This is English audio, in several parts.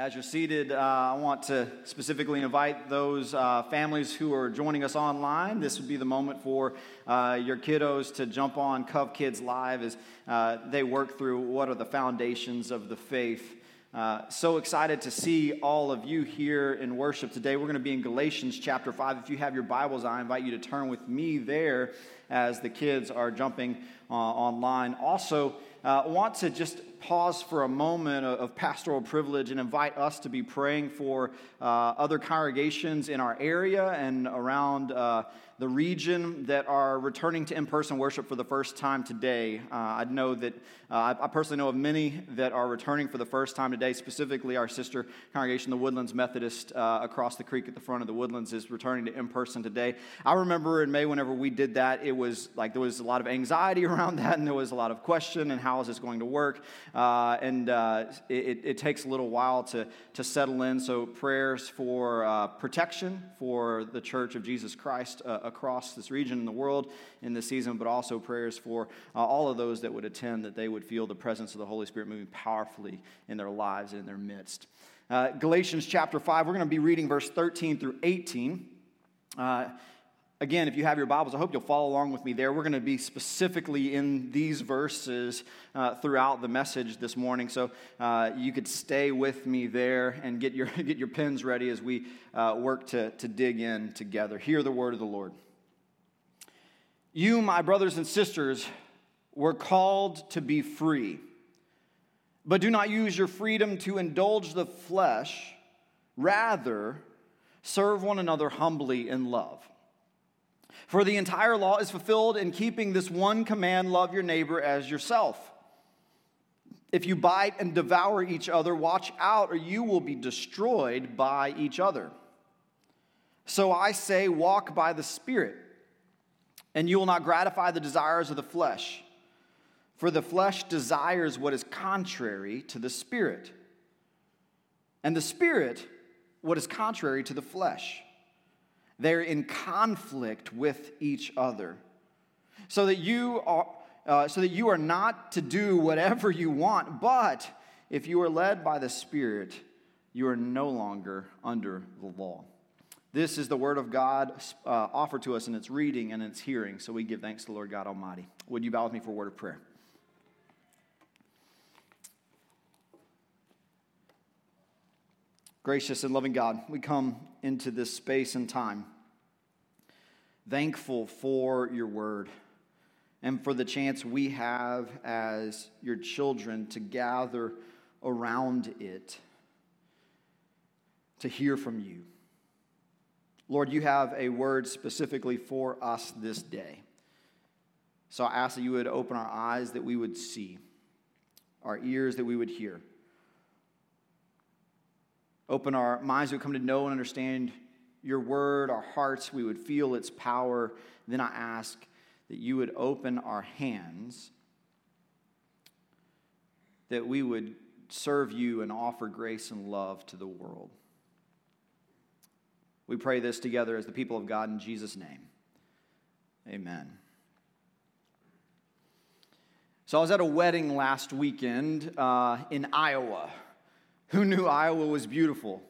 As you're seated, uh, I want to specifically invite those uh, families who are joining us online. This would be the moment for uh, your kiddos to jump on Cov Kids Live as uh, they work through what are the foundations of the faith. Uh, so excited to see all of you here in worship today. We're going to be in Galatians chapter 5. If you have your Bibles, I invite you to turn with me there as the kids are jumping uh, online. Also, uh, want to just pause for a moment of pastoral privilege and invite us to be praying for uh, other congregations in our area and around uh, the region that are returning to in person worship for the first time today. Uh, I know that uh, I personally know of many that are returning for the first time today, specifically our sister congregation, the Woodlands Methodist, uh, across the creek at the front of the Woodlands, is returning to in person today. I remember in May, whenever we did that, it was like there was a lot of anxiety around that, and there was a lot of question and how is this going to work? Uh, and uh, it, it, takes a little while to, to settle in. So, prayers for uh, protection for the Church of Jesus Christ uh, across this region in the world in this season, but also prayers for uh, all of those that would attend that they would feel the presence of the Holy Spirit moving powerfully in their lives and in their midst. Uh, Galatians chapter 5, we're going to be reading verse 13 through 18. Again, if you have your Bibles, I hope you'll follow along with me there. We're going to be specifically in these verses uh, throughout the message this morning, so uh, you could stay with me there and get your, get your pens ready as we uh, work to, to dig in together. Hear the word of the Lord. You, my brothers and sisters, were called to be free, but do not use your freedom to indulge the flesh. Rather, serve one another humbly in love. For the entire law is fulfilled in keeping this one command love your neighbor as yourself. If you bite and devour each other, watch out, or you will be destroyed by each other. So I say, walk by the Spirit and you will not gratify the desires of the flesh. For the flesh desires what is contrary to the Spirit, and the Spirit what is contrary to the flesh. They're in conflict with each other. So that you are, uh, so that you are not to do whatever you want, but if you are led by the Spirit, you are no longer under the law. This is the word of God uh, offered to us in its reading and its hearing. So we give thanks to the Lord God Almighty. Would you bow with me for a word of prayer? Gracious and loving God, we come into this space and time thankful for your word and for the chance we have as your children to gather around it to hear from you. Lord, you have a word specifically for us this day. So I ask that you would open our eyes that we would see, our ears that we would hear. Open our minds we would come to know and understand your word, our hearts, we would feel its power. Then I ask that you would open our hands, that we would serve you and offer grace and love to the world. We pray this together as the people of God in Jesus' name. Amen. So I was at a wedding last weekend uh, in Iowa. Who knew Iowa was beautiful?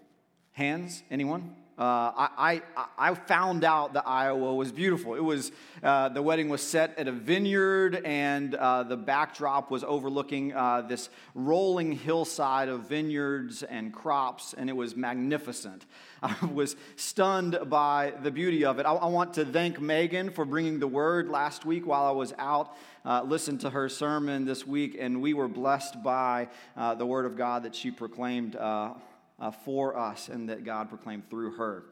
Hands? Anyone? Uh, I, I, I, found out that Iowa was beautiful. It was, uh, the wedding was set at a vineyard, and uh, the backdrop was overlooking uh, this rolling hillside of vineyards and crops, and it was magnificent. I was stunned by the beauty of it. I, I want to thank Megan for bringing the word last week while I was out. Uh, listened to her sermon this week, and we were blessed by uh, the word of God that she proclaimed uh, for us and that God proclaimed through her.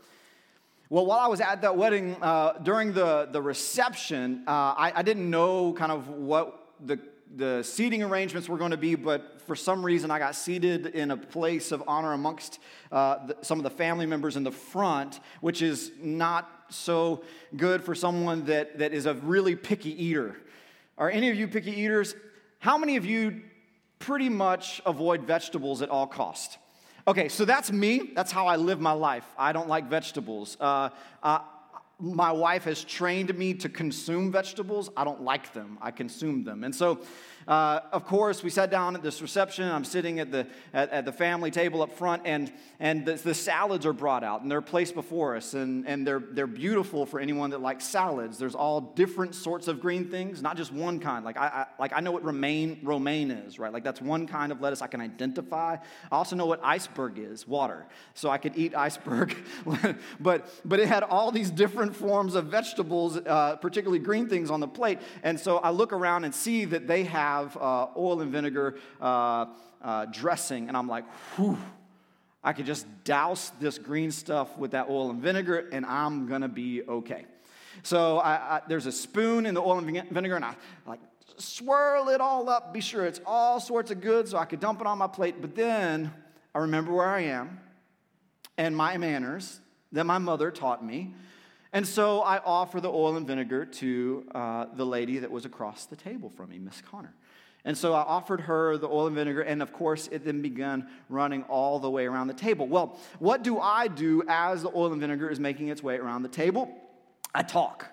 Well, while I was at that wedding, uh, during the, the reception, uh, I, I, didn't know kind of what the, the seating arrangements were going to be, but for some reason I got seated in a place of honor amongst uh, the, some of the family members in the front, which is not so good for someone that, that is a really picky eater. Are any of you picky eaters? How many of you pretty much avoid vegetables at all cost? Okay, so that's me. That's how I live my life. I don't like vegetables. Uh, uh, my wife has trained me to consume vegetables. I don't like them, I consume them. And so uh, of course, we sat down at this reception. I'm sitting at the, at, at the family table up front, and, and the, the, salads are brought out, and they're placed before us, and, and they're, they're beautiful for anyone that likes salads. There's all different sorts of green things, not just one kind. Like I, I like I know what romaine, romaine is, right? Like that's one kind of lettuce I can identify. I also know what iceberg is, water. So I could eat iceberg. but, but it had all these different forms of vegetables, uh, particularly green things on the plate. And so I look around and see that they have uh, oil and vinegar uh, uh, dressing, and I'm like, whew. I could just douse this green stuff with that oil and vinegar, and I'm gonna be okay. So I, I, there's a spoon in the oil and vinegar, and I like swirl it all up, be sure it's all sorts of good, so I could dump it on my plate. But then I remember where I am and my manners that my mother taught me. And so I offer the oil and vinegar to uh, the lady that was across the table from me, Miss Connor. And so I offered her the oil and vinegar, and of course, it then began running all the way around the table. Well, what do I do as the oil and vinegar is making its way around the table? I talk.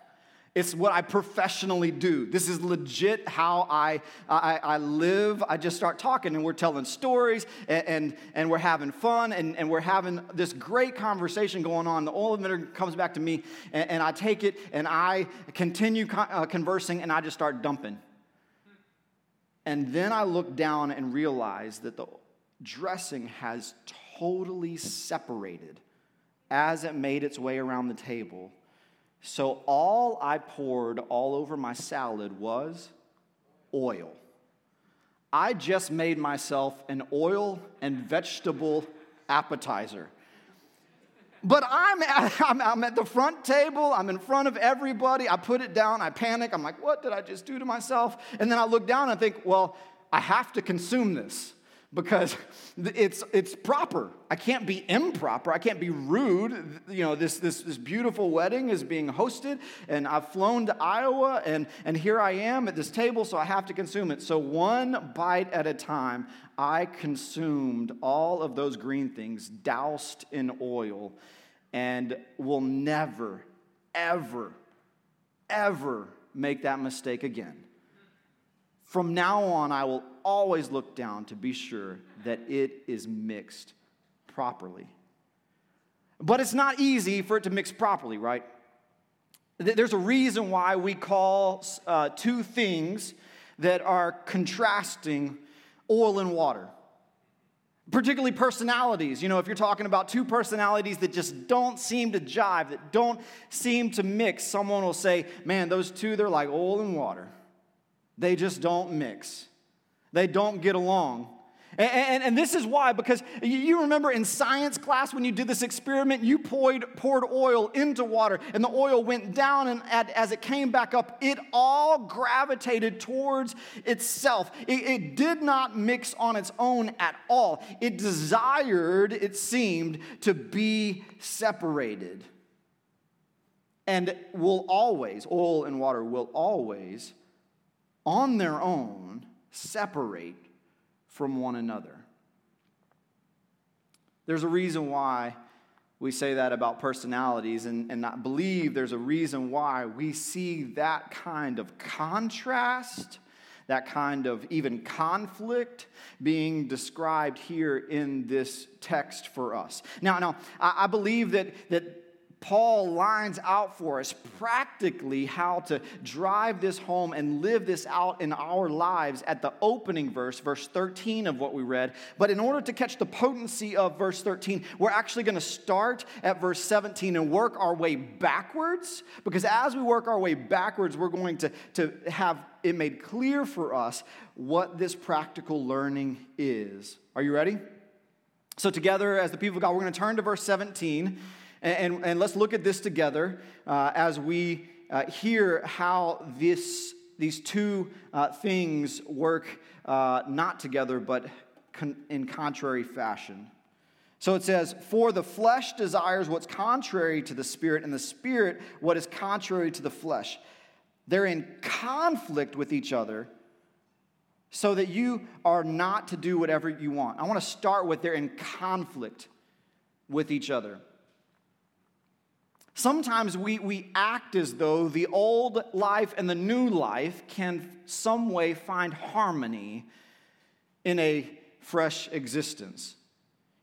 It's what I professionally do. This is legit how I, I, I live. I just start talking and we're telling stories and, and, and, we're having fun and, and we're having this great conversation going on. The oil and vinegar comes back to me and, and I take it and I continue con- uh, conversing and I just start dumping. And then I look down and realize that the dressing has totally separated as it made its way around the table so all I poured all over my salad was oil. I just made myself an oil and vegetable appetizer. But I'm at, I'm, I'm at the front table, I'm in front of everybody. I put it down, I panic. I'm like, what did I just do to myself? And then I look down and think, well, I have to consume this because it's, it's proper. I can't be improper. I can't be rude. You know, this, this, this beautiful wedding is being hosted, and I've flown to Iowa, and, and here I am at this table, so I have to consume it. So, one bite at a time, I consumed all of those green things doused in oil, and will never, ever, ever make that mistake again. From now on, I will always look down to be sure that it is mixed properly. But it's not easy for it to mix properly, right? There's a reason why we call uh, two things that are contrasting oil and water. Particularly personalities. You know, if you're talking about two personalities that just don't seem to jive, that don't seem to mix, someone will say, man, those two, they're like oil and water. They just don't mix, they don't get along. And, and, and, this is why, because you remember in science class when you did this experiment, you poured, poured oil into water, and the oil went down, and as it came back up, it all gravitated towards itself. It, it did not mix on its own at all. It desired, it seemed, to be separated. And will always, oil and water will always on their own separate from one another. There's a reason why we say that about personalities, and, and I believe there's a reason why we see that kind of contrast, that kind of even conflict being described here in this text for us. Now, now I, I believe that, that Paul lines out for us practically how to drive this home and live this out in our lives at the opening verse, verse 13 of what we read. But in order to catch the potency of verse 13, we're actually going to start at verse 17 and work our way backwards. Because as we work our way backwards, we're going to, to have it made clear for us what this practical learning is. Are you ready? So, together, as the people of God, we're going to turn to verse 17. And, and, and let's look at this together uh, as we uh, hear how this, these two uh, things work uh, not together, but con- in contrary fashion. So it says, For the flesh desires what's contrary to the spirit, and the spirit what is contrary to the flesh. They're in conflict with each other so that you are not to do whatever you want. I want to start with they're in conflict with each other. Sometimes we, we act as though the old life and the new life can some way find harmony in a fresh existence.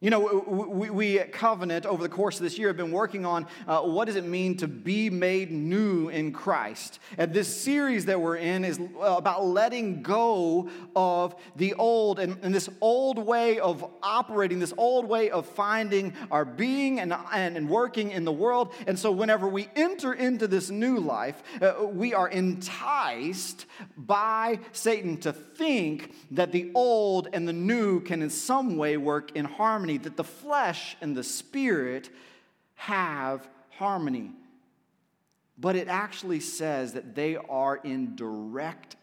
You know, we, we, at Covenant over the course of this year have been working on uh, what does it mean to be made new in Christ. And this series that we're in is uh, about letting go of the old and, and this old way of operating, this old way of finding our being and, and, and working in the world. And so, whenever we enter into this new life, uh, we are enticed by Satan to think that the old and the new can in some way work in harmony harmony, that the flesh and the spirit have harmony. But it actually says that they are in direct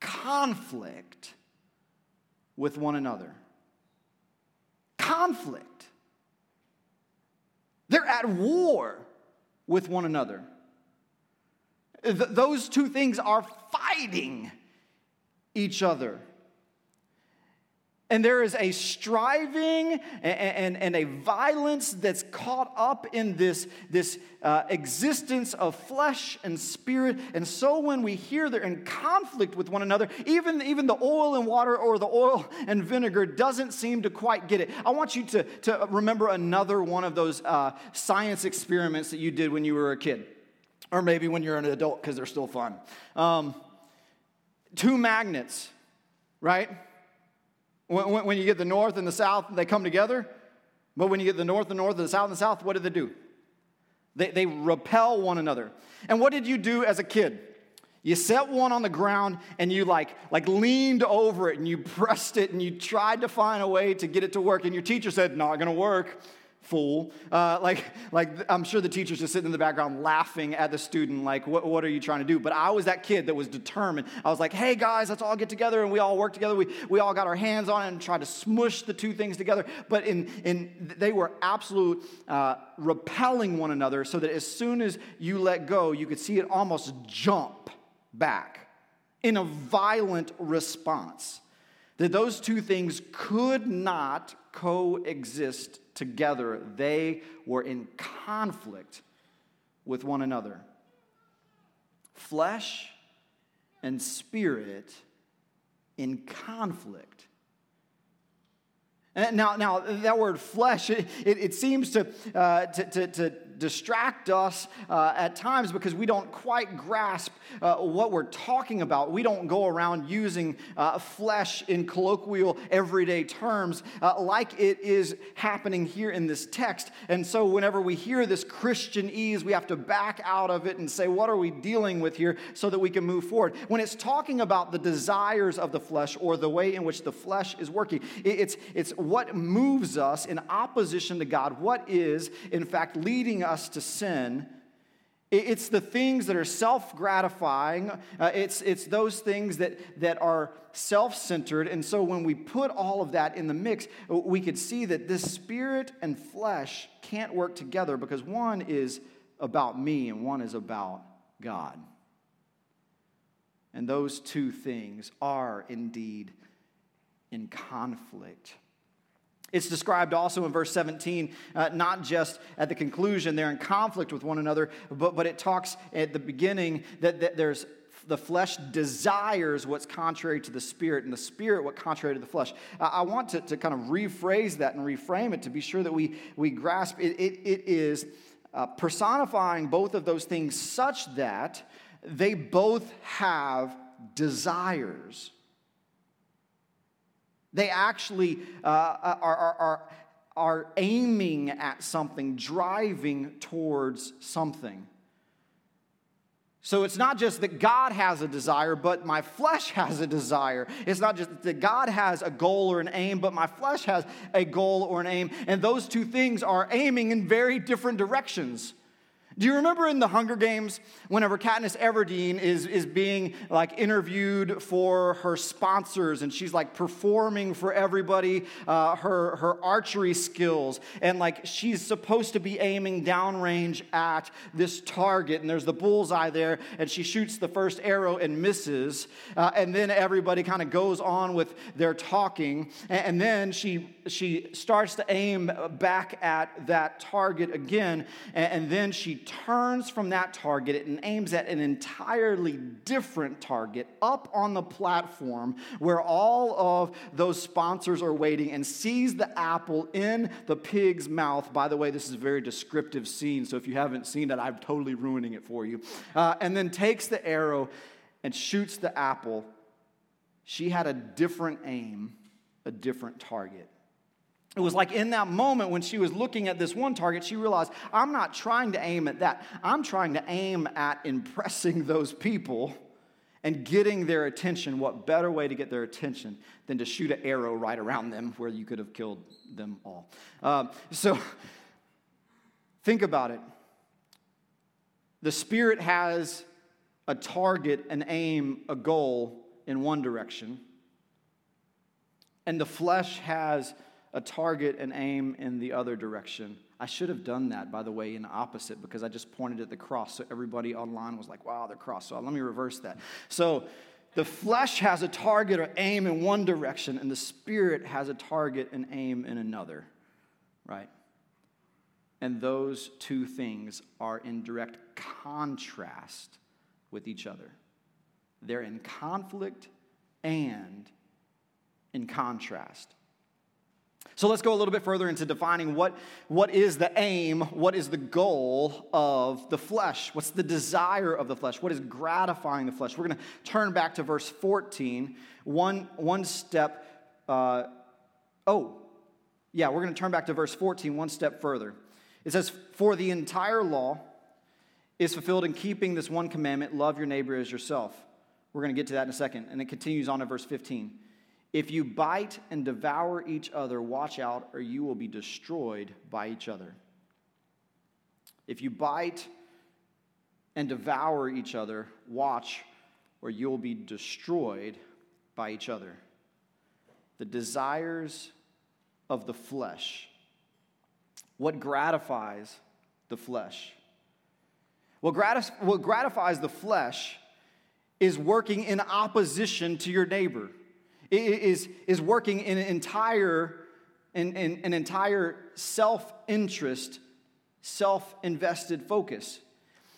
conflict with one another. Conflict. They're at war with one another. Th- those two things are fighting each other. And there is a striving and, and, and, a violence that's caught up in this, this uh, existence of flesh and spirit. And so when we hear they're in conflict with one another, even, even the oil and water or the oil and vinegar doesn't seem to quite get it. I want you to, to remember another one of those uh, science experiments that you did when you were a kid, or maybe when you're an adult because they're still fun. Um, two magnets, right? When, when you get the north and the south, they come together. But when you get the north, the north, and the south, and the south, what do they do? They, they repel one another. And what did you do as a kid? You set one on the ground and you like, like leaned over it and you pressed it and you tried to find a way to get it to work. And your teacher said, Not gonna work fool. Uh, like, like I'm sure the teacher's just sitting in the background laughing at the student, like, what, what are you trying to do? But I was that kid that was determined. I was like, hey guys, let's all get together and we all work together. We, we all got our hands on it and tried to smush the two things together. But in, in, they were absolute uh, repelling one another so that as soon as you let go, you could see it almost jump back in a violent response. That those two things could not coexist together, they were in conflict with one another. Flesh and spirit in conflict. Now, now that word flesh, it, it, it seems to, uh, to, to, to distract us uh, at times because we don't quite grasp uh, what we're talking about. We don't go around using uh, flesh in colloquial, everyday terms uh, like it is happening here in this text. And so, whenever we hear this Christianese, we have to back out of it and say, what are we dealing with here so that we can move forward? When it's talking about the desires of the flesh or the way in which the flesh is working, it's, it's what moves us in opposition to God, what is, in fact, leading us to sin. It's the things that are self gratifying. Uh, it's, it's those things that, that are self centered. And so when we put all of that in the mix, we could see that this spirit and flesh can't work together because one is about me and one is about God. And those two things are indeed in conflict. It's described also in verse 17, uh, not just at the conclusion, they're in conflict with one another, but, but it talks at the beginning that, that there's the flesh desires what's contrary to the spirit, and the spirit what contrary to the flesh. I want to, to kind of rephrase that and reframe it to be sure that we, we grasp it. It, it is uh, personifying both of those things such that they both have desires. They actually uh, are, are, are, are aiming at something, driving towards something. So it's not just that God has a desire, but my flesh has a desire. It's not just that God has a goal or an aim, but my flesh has a goal or an aim. And those two things are aiming in very different directions. Do you remember in the Hunger Games, whenever Katniss Everdeen is, is being like interviewed for her sponsors and she's like performing for everybody uh, her, her archery skills and like she's supposed to be aiming downrange at this target and there's the bullseye there and she shoots the first arrow and misses uh, and then everybody kind of goes on with their talking and, and then she, she starts to aim back at that target again and, and then she turns from that target and aims at an entirely different target up on the platform where all of those sponsors are waiting and sees the apple in the pig's mouth. By the way, this is a very descriptive scene, so if you haven't seen it, I'm totally ruining it for you. Uh, and then takes the arrow and shoots the apple. She had a different aim, a different target. It was like in that moment when she was looking at this one target, she realized, I'm not trying to aim at that. I'm trying to aim at impressing those people and getting their attention. What better way to get their attention than to shoot an arrow right around them where you could have killed them all? Um, so think about it. The Spirit has a target, an aim, a goal in one direction, and the flesh has a target and aim in the other direction. I should have done that, by the way, in opposite because I just pointed at the cross. So everybody online was like, wow, they're cross. So let me reverse that. So the flesh has a target or aim in one direction, and the spirit has a target and aim in another, right? And those two things are in direct contrast with each other. They're in conflict and in contrast. So let's go a little bit further into defining what, what is the aim, what is the goal of the flesh, what's the desire of the flesh, what is gratifying the flesh. We're going to turn back to verse 14, one, one step. Uh, oh, yeah, we're going to turn back to verse 14, one step further. It says, For the entire law is fulfilled in keeping this one commandment love your neighbor as yourself. We're going to get to that in a second. And it continues on to verse 15. If you bite and devour each other, watch out, or you will be destroyed by each other. If you bite and devour each other, watch, or you'll be destroyed by each other. The desires of the flesh. What gratifies the flesh? What, gratis- what gratifies the flesh is working in opposition to your neighbor is, is working in an entire, in, in, an entire self-interest, self-invested focus.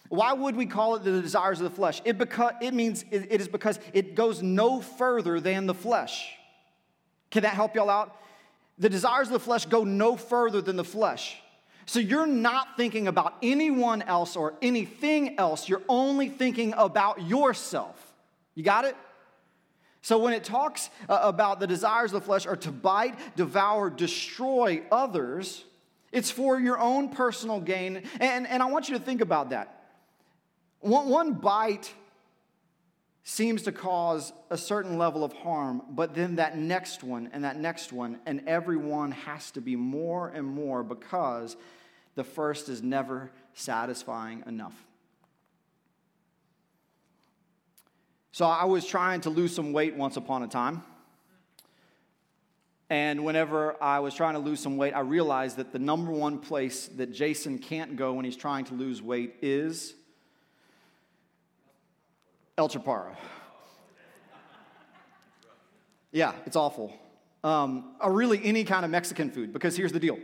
Why would we call it the desires of the flesh? It, because, it means it, it is because it goes no further than the flesh. Can that help y'all out? The desires of the flesh go no further than the flesh. So you're not thinking about anyone else or anything else. You're only thinking about yourself. You got it? So, when it talks uh, about the desires of the flesh are to bite, devour, destroy others, it's for your own personal gain. And, and I want you to think about that. One, one bite seems to cause a certain level of harm, but then that next one and that next one and every one has to be more and more because the first is never satisfying enough. So I was trying to lose some weight once upon a time. And whenever I was trying to lose some weight, I realized that the number one place that Jason can't go when he's trying to lose weight is El Chaparro. Yeah, it's awful. Um, or really any kind of Mexican food, because here's the deal.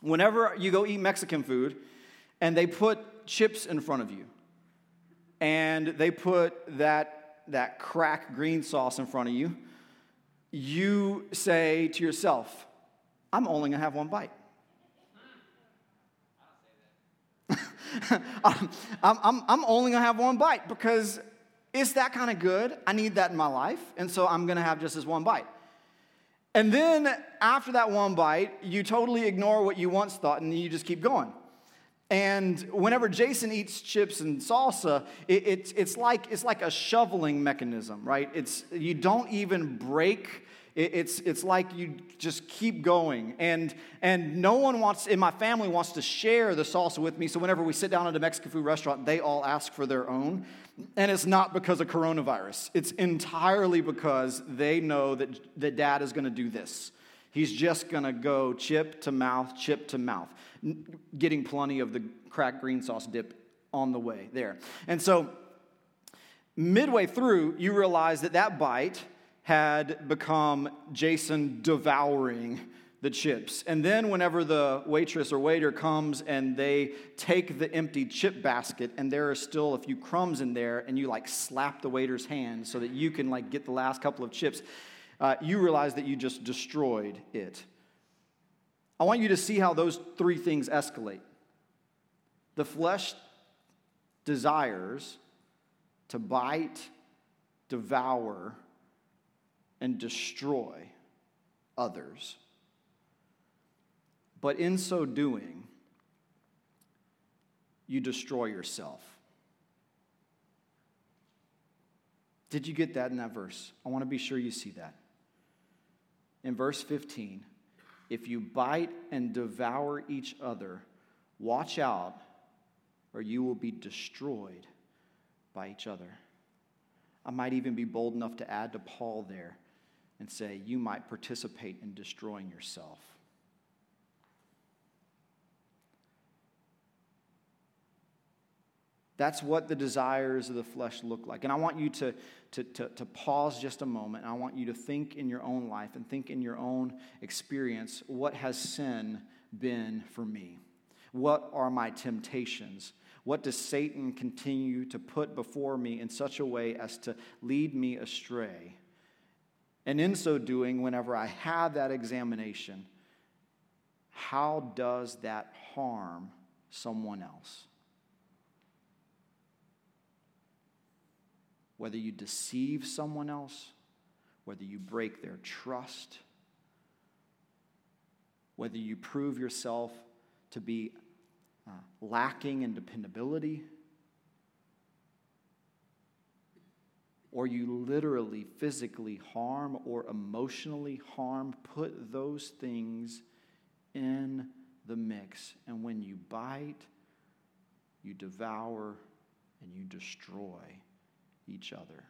Whenever you go eat Mexican food and they put chips in front of you, and they put that, that crack green sauce in front of you, you say to yourself, I'm only gonna have one bite. I'm, I'm, I'm only gonna have one bite because it's that kind of good. I need that in my life, and so I'm gonna have just this one bite. And then after that one bite, you totally ignore what you once thought and you just keep going. And whenever Jason eats chips and salsa, it, it's, it's, like, it's like a shoveling mechanism, right? It's, you don't even break. It, it's, it's like you just keep going. And, and no one wants, in my family, wants to share the salsa with me. So whenever we sit down at a Mexican food restaurant, they all ask for their own. And it's not because of coronavirus, it's entirely because they know that, that dad is going to do this. He's just going to go chip to mouth, chip to mouth, getting plenty of the cracked green sauce dip on the way there. And so, midway through, you realize that that bite had become Jason devouring the chips. And then, whenever the waitress or waiter comes and they take the empty chip basket and there are still a few crumbs in there, and you like slap the waiter's hand so that you can like get the last couple of chips, uh, you realize that you just destroyed it. I want you to see how those three things escalate. The flesh desires to bite, devour, and destroy others. But in so doing, you destroy yourself. Did you get that in that verse? I want to be sure you see that. In verse 15, if you bite and devour each other, watch out, or you will be destroyed by each other. I might even be bold enough to add to Paul there and say, you might participate in destroying yourself. That's what the desires of the flesh look like. And I want you to, to, to, to, pause just a moment. I want you to think in your own life and think in your own experience what has sin been for me? What are my temptations? What does Satan continue to put before me in such a way as to lead me astray? And in so doing, whenever I have that examination, how does that harm someone else? Whether you deceive someone else, whether you break their trust, whether you prove yourself to be uh, lacking in dependability, or you literally physically harm or emotionally harm, put those things in the mix. And when you bite, you devour and you destroy each other.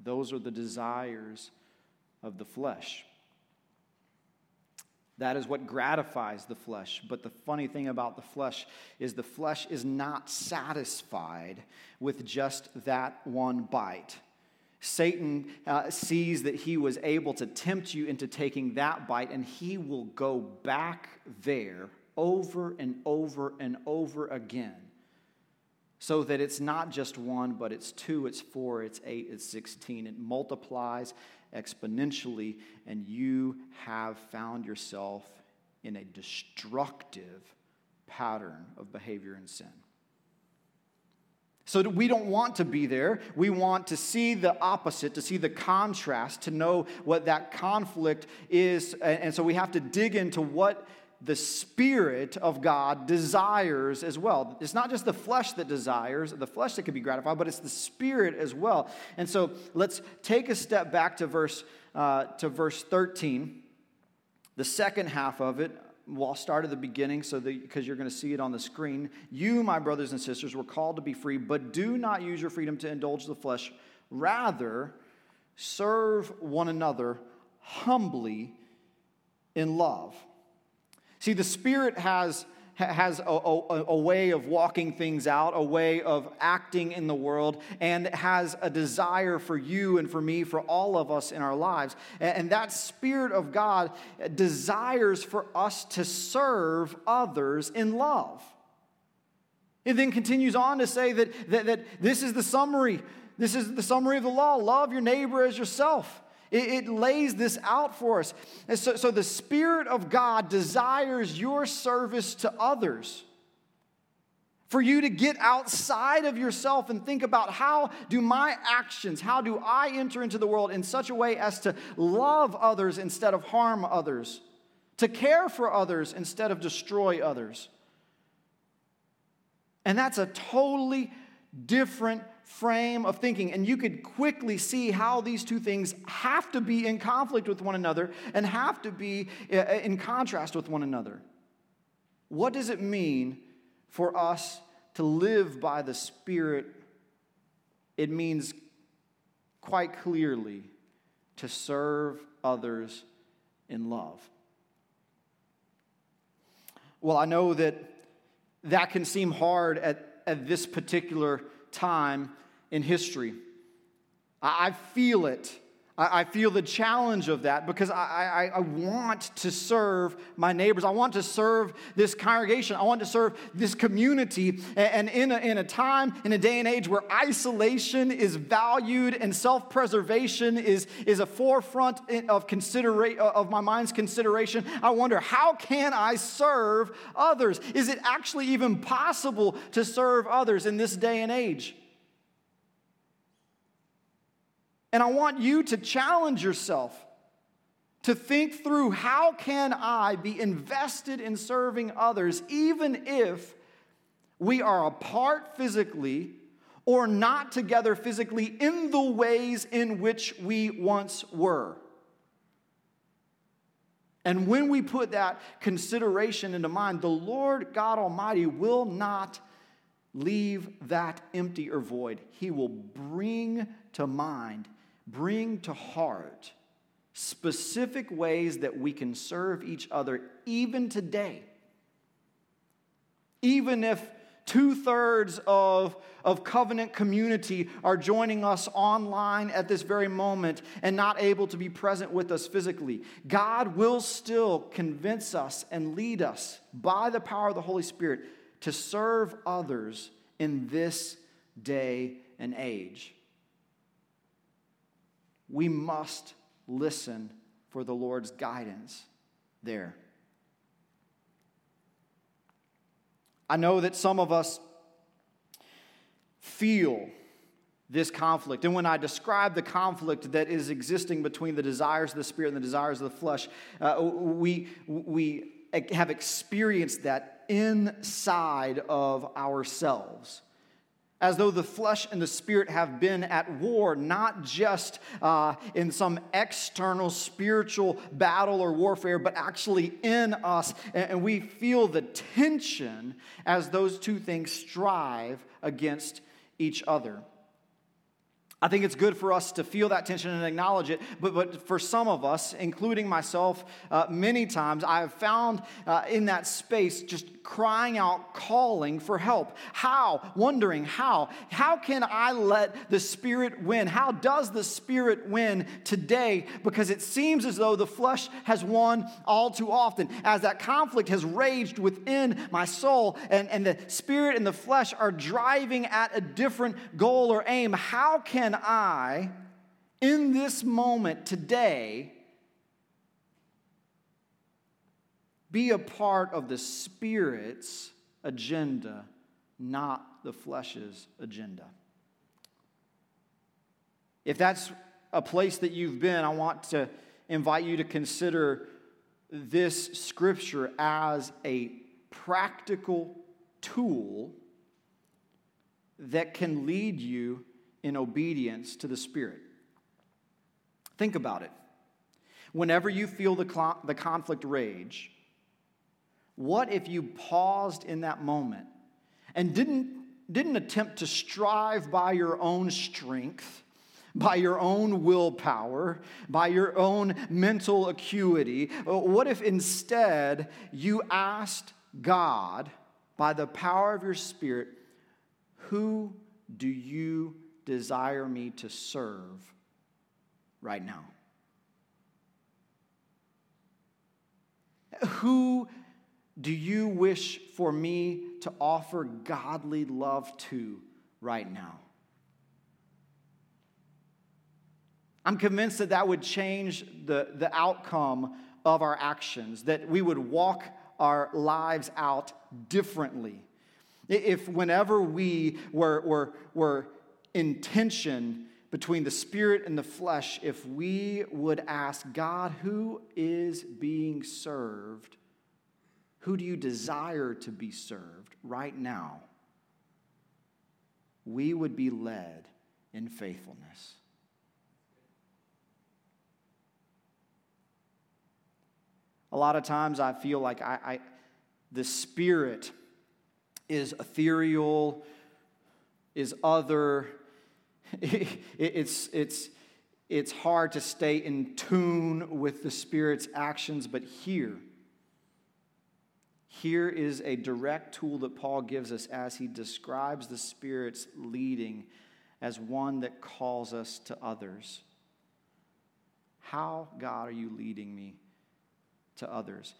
Those are the desires of the flesh. That is what gratifies the flesh. But the funny thing about the flesh is the flesh is not satisfied with just that one bite. Satan uh, sees that he was able to tempt you into taking that bite, and he will go back there over and over and over again so that it's not just one, but it's two, it's four, it's eight, it's 16. It multiplies exponentially, and you have found yourself in a destructive pattern of behavior and sin. So we don't want to be there. We want to see the opposite, to see the contrast, to know what that conflict is. And so we have to dig into what the Spirit of God desires as well. It's not just the flesh that desires, the flesh that can be gratified, but it's the Spirit as well. And so let's take a step back to verse, uh, to verse 13. The second half of it, well, I'll start at the beginning so because you're going to see it on the screen. You, my brothers and sisters, were called to be free, but do not use your freedom to indulge the flesh. Rather, serve one another humbly in love. See, the Spirit has, has a, a, a, way of walking things out, a way of acting in the world, and has a desire for you and for me, for all of us in our lives. And that Spirit of God desires for us to serve others in love. It then continues on to say that, that, that this is the summary. This is the summary of the law love your neighbor as yourself. It, it lays this out for us. And so, so the Spirit of God desires your service to others for you to get outside of yourself and think about how do my actions, how do I enter into the world in such a way as to love others instead of harm others, to care for others instead of destroy others. And that's a totally different frame of thinking. And you could quickly see how these two things have to be in conflict with one another and have to be uh, uh, in contrast with one another. What does it mean for us to live by the Spirit? It means quite clearly to serve others in love. Well, I know that that can seem hard at, at this particular time in history. I feel it. I, feel the challenge of that because I, I, I, want to serve my neighbors. I want to serve this congregation. I want to serve this community. And in a, in a time, in a day and age where isolation is valued and self preservation is, is a forefront of, considera- of my mind's consideration, I wonder how can I serve others? Is it actually even possible to serve others in this day and age? And I want you to challenge yourself to think through how can I be invested in serving others even if we are apart physically or not together physically in the ways in which we once were. And when we put that consideration into mind, the Lord God Almighty will not leave that empty or void. He will bring to mind bring to heart specific ways that we can serve each other even today. Even if two thirds of, of covenant community are joining us online at this very moment and not able to be present with us physically, God will still convince us and lead us by the power of the Holy Spirit to serve others in this day and age we must listen for the Lord's guidance there. I know that some of us feel this conflict. And when I describe the conflict that is existing between the desires of the spirit and the desires of the flesh, uh, we, we have experienced that inside of ourselves as though the flesh and the spirit have been at war, not just uh, in some external spiritual battle or warfare, but actually in us. And we feel the tension as those two things strive against each other. I think it's good for us to feel that tension and acknowledge it. But, but for some of us, including myself, uh, many times I have found uh, in that space just crying out, calling for help. How? Wondering how. How can I let the Spirit win? How does the Spirit win today? Because it seems as though the flesh has won all too often. As that conflict has raged within my soul, and, and the Spirit and the flesh are driving at a different goal or aim. How can I, in this moment today, be a part of the Spirit's agenda, not the flesh's agenda? If that's a place that you've been, I want to invite you to consider this scripture as a practical tool that can lead you in obedience to the Spirit. Think about it. Whenever you feel the, cl- the conflict rage, what if you paused in that moment and didn't, didn't attempt to strive by your own strength? by your own willpower, by your own mental acuity? Uh, what if instead you asked God, by the power of your Spirit, who do you desire me to serve right now? Who do you wish for me to offer godly love to right now? I'm convinced that that would change the, the outcome of our actions, that we would walk our lives out differently. If whenever we were, were, were in tension between the spirit and the flesh if we would ask God, who is being served? Who do you desire to be served right now? We would be led in faithfulness. A lot of times I feel like I, I the spirit is ethereal, is other, it's, it's, it's hard to stay in tune with the Spirit's actions, but here, here is a direct tool that Paul gives us as he describes the Spirit's leading as one that calls us to others. How, God, are you leading me to others?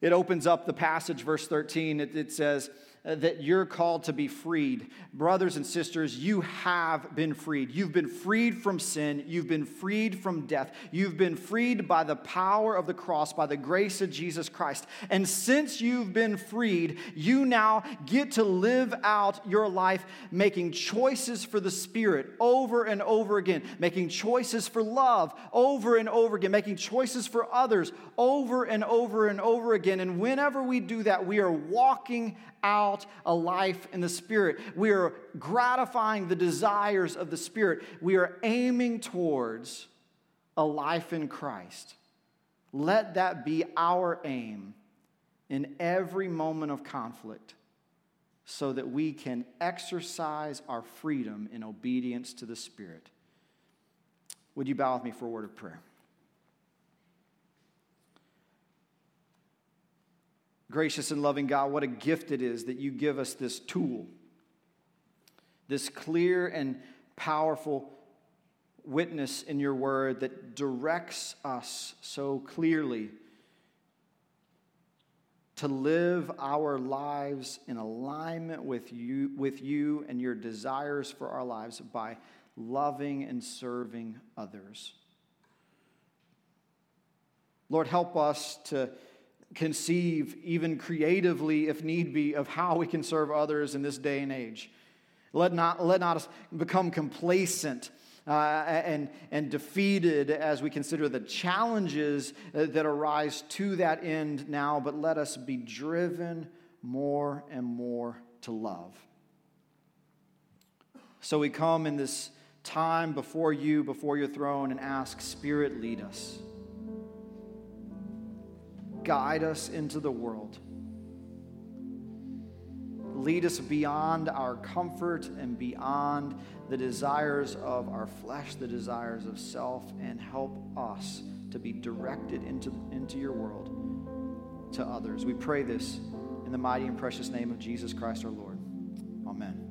It opens up the passage, verse 13. It, it says, Uh, that you're called to be freed. Brothers and sisters, you have been freed. You've been freed from sin. You've been freed from death. You've been freed by the power of the cross, by the grace of Jesus Christ. And since you've been freed, you now get to live out your life making choices for the Spirit over and over again, making choices for love over and over again, making choices for others over and over and over again. And whenever we do that, we are walking out a life in the Spirit. We are gratifying the desires of the Spirit. We are aiming towards a life in Christ. Let that be our aim in every moment of conflict so that we can exercise our freedom in obedience to the Spirit. Would you bow with me for a word of prayer? Gracious and loving God, what a gift it is that you give us this tool, this clear and powerful witness in your word that directs us so clearly to live our lives in alignment with you, with you and your desires for our lives by loving and serving others. Lord, help us to conceive, even creatively, if need be, of how we can serve others in this day and age. Let not, let not us become complacent uh, and, and defeated as we consider the challenges uh, that arise to that end now, but let us be driven more and more to love. So we come in this time before you, before your throne, and ask, Spirit, lead us guide us into the world. Lead us beyond our comfort and beyond the desires of our flesh, the desires of self, and help us to be directed into, into your world to others. We pray this in the mighty and precious name of Jesus Christ our Lord. Amen.